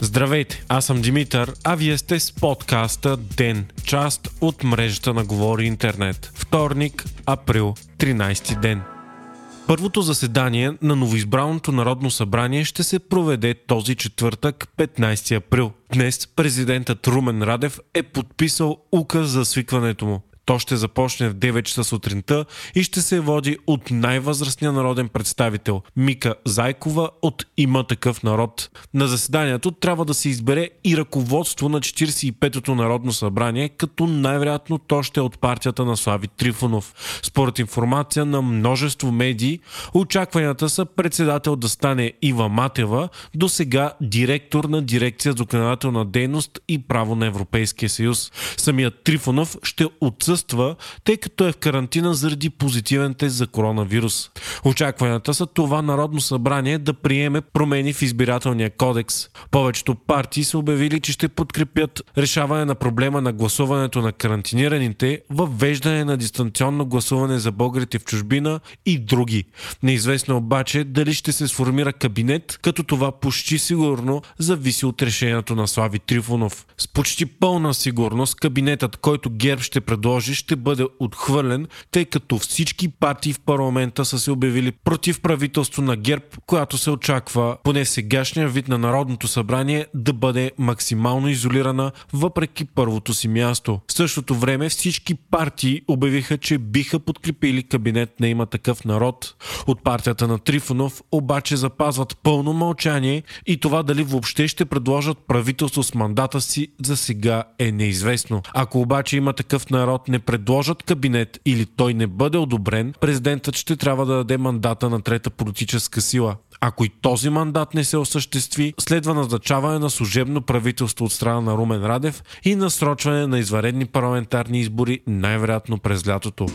Здравейте, аз съм Димитър, а вие сте с подкаста ДЕН, част от мрежата на Говори Интернет. Вторник, април, 13 ден. Първото заседание на новоизбраното Народно събрание ще се проведе този четвъртък, 15 април. Днес президентът Румен Радев е подписал указ за свикването му. То ще започне в 9 часа сутринта и ще се води от най-възрастния народен представител Мика Зайкова от Има такъв народ. На заседанието трябва да се избере и ръководство на 45-то Народно събрание, като най-вероятно то ще е от партията на Слави Трифонов. Според информация на множество медии, очакванията са председател да стане Ива Матева, до сега директор на дирекция за законодателна дейност и право на Европейския съюз. Самият Трифонов ще отсъства отсъства, тъй като е в карантина заради позитивен тест за коронавирус. Очакванията са това Народно събрание да приеме промени в избирателния кодекс. Повечето партии са обявили, че ще подкрепят решаване на проблема на гласуването на карантинираните, въвеждане на дистанционно гласуване за българите в чужбина и други. Неизвестно обаче дали ще се сформира кабинет, като това почти сигурно зависи от решението на Слави Трифонов. С почти пълна сигурност кабинетът, който ГЕРБ ще предложи може ще бъде отхвърлен, тъй като всички партии в парламента са се обявили против правителство на ГЕРБ, която се очаква поне сегашния вид на Народното събрание да бъде максимално изолирана, въпреки първото си място. В същото време всички партии обявиха, че биха подкрепили кабинет на има такъв народ. От партията на Трифонов обаче запазват пълно мълчание и това дали въобще ще предложат правителство с мандата си за сега е неизвестно. Ако обаче има такъв народ не не предложат кабинет или той не бъде одобрен, президентът ще трябва да даде мандата на трета политическа сила. Ако и този мандат не се осъществи, следва назначаване на служебно правителство от страна на Румен Радев и насрочване на изваредни парламентарни избори най-вероятно през лятото.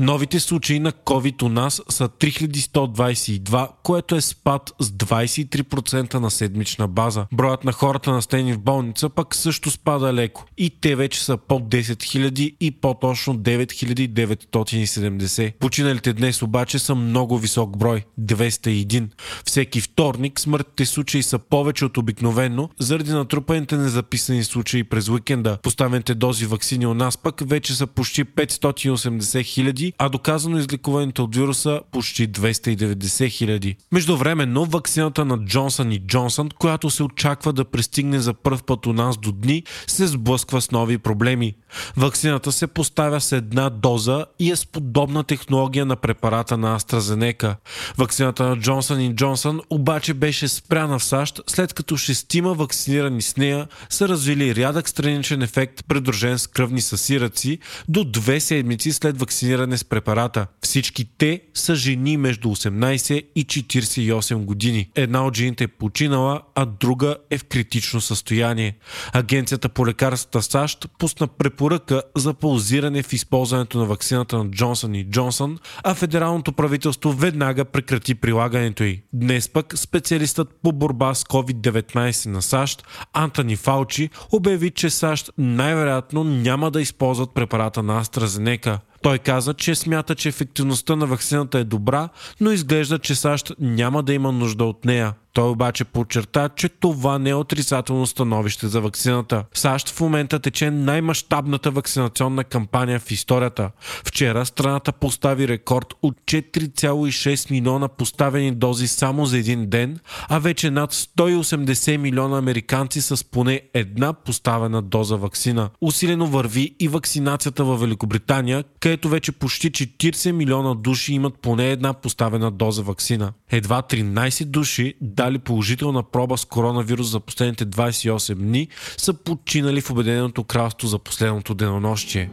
Новите случаи на COVID у нас са 3122, което е спад с 23% на седмична база. Броят на хората настени в болница пък също спада леко и те вече са под 10 000 и по-точно 9970. Починалите днес обаче са много висок брой – 201. Всеки вторник смъртните случаи са повече от обикновено заради натрупаните незаписани случаи през уикенда. Поставените дози вакцини у нас пък вече са почти 580 а доказано излекуваните от вируса почти 290 хиляди. Междувременно, вакцината на Джонсън и Джонсън, която се очаква да пристигне за първ път у нас до дни, се сблъсква с нови проблеми. Вакцината се поставя с една доза и е с подобна технология на препарата на AstraZeneca. Вакцината на Джонсън и Джонсън обаче беше спряна в САЩ, след като шестима вакцинирани с нея са развили рядък страничен ефект, придружен с кръвни съсираци, до две седмици след вакциниране с препарата. Всички те са жени между 18 и 48 години. Една от жените е починала, а друга е в критично състояние. Агенцията по лекарствата САЩ пусна препоръка за паузиране в използването на вакцината на Джонсън и Джонсън, а федералното правителство веднага прекрати прилагането й. Днес пък специалистът по борба с COVID-19 на САЩ, Антони Фаучи, обяви, че САЩ най-вероятно няма да използват препарата на AstraZeneca. Той каза, че смята, че ефективността на вакцината е добра, но изглежда, че САЩ няма да има нужда от нея. Той обаче подчерта, че това не е отрицателно становище за вакцината. В САЩ в момента тече най-мащабната вакцинационна кампания в историята. Вчера страната постави рекорд от 4,6 милиона поставени дози само за един ден, а вече над 180 милиона американци с поне една поставена доза вакцина. Усилено върви и вакцинацията в Великобритания, където вече почти 40 милиона души имат поне една поставена доза вакцина. Едва 13 души дали положителна проба с коронавирус за последните 28 дни, са починали в Обединеното кралство за последното денонощие.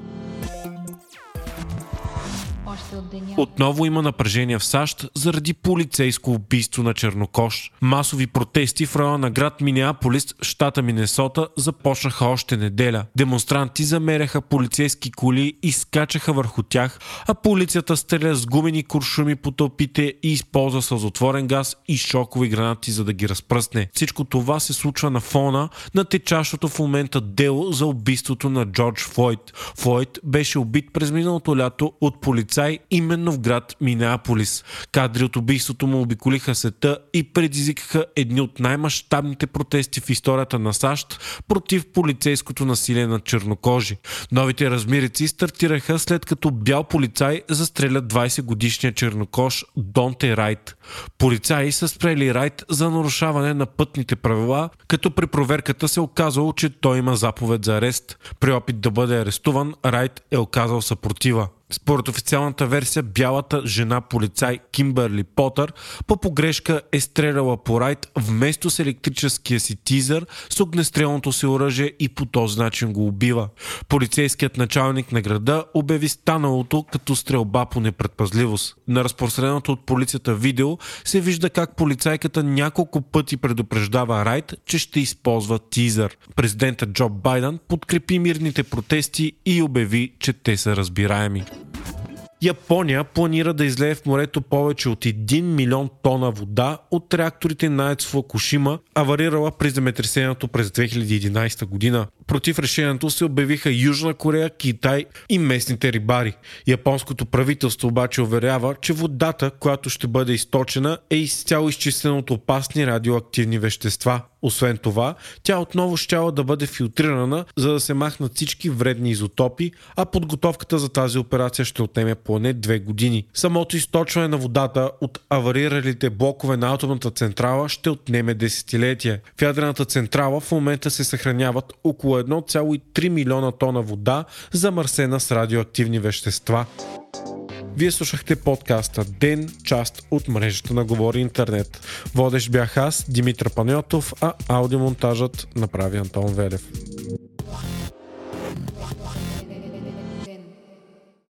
Отново има напрежение в САЩ заради полицейско убийство на Чернокош. Масови протести в района на град Минеаполис, щата Минесота, започнаха още неделя. Демонстранти замеряха полицейски коли и скачаха върху тях, а полицията стреля с гумени куршуми по тълпите и използва сълзотворен газ и шокови гранати, за да ги разпръсне. Всичко това се случва на фона на течащото в момента дело за убийството на Джордж Флойд. Флойд беше убит през миналото лято от полицай полицай именно в град Минеаполис. Кадри от убийството му обиколиха света и предизвикаха едни от най-мащабните протести в историята на САЩ против полицейското насилие на чернокожи. Новите размерици стартираха след като бял полицай застреля 20 годишния чернокож Донте Райт. Полицаи са спрели Райт за нарушаване на пътните правила, като при проверката се оказало, че той има заповед за арест. При опит да бъде арестуван, Райт е оказал съпротива. Според официалната версия, бялата жена полицай Кимберли Потър по погрешка е стреляла по Райт вместо с електрическия си тизър с огнестрелното си оръжие и по този начин го убива. Полицейският началник на града обяви станалото като стрелба по непредпазливост. На разпространеното от полицията видео се вижда как полицайката няколко пъти предупреждава Райт, че ще използва тизър. Президентът Джо Байден подкрепи мирните протести и обяви, че те са разбираеми. Япония планира да излее в морето повече от 1 милион тона вода от реакторите на ЕЦ Фукушима, аварирала при земетресението през 2011 година. Против решението се обявиха Южна Корея, Китай и местните рибари. Японското правителство обаче уверява, че водата, която ще бъде източена, е изцяло изчистена от опасни радиоактивни вещества. Освен това, тя отново щяла да бъде филтрирана, за да се махнат всички вредни изотопи, а подготовката за тази операция ще отнеме поне две години. Самото източване на водата от авариралите блокове на атомната централа ще отнеме десетилетия. В ядрената централа в момента се съхраняват около 1,3 милиона тона вода, замърсена с радиоактивни вещества. Вие слушахте подкаста Ден, част от мрежата на Говори Интернет. Водещ бях аз, Димитър Панайотов, а аудиомонтажът направи Антон Велев.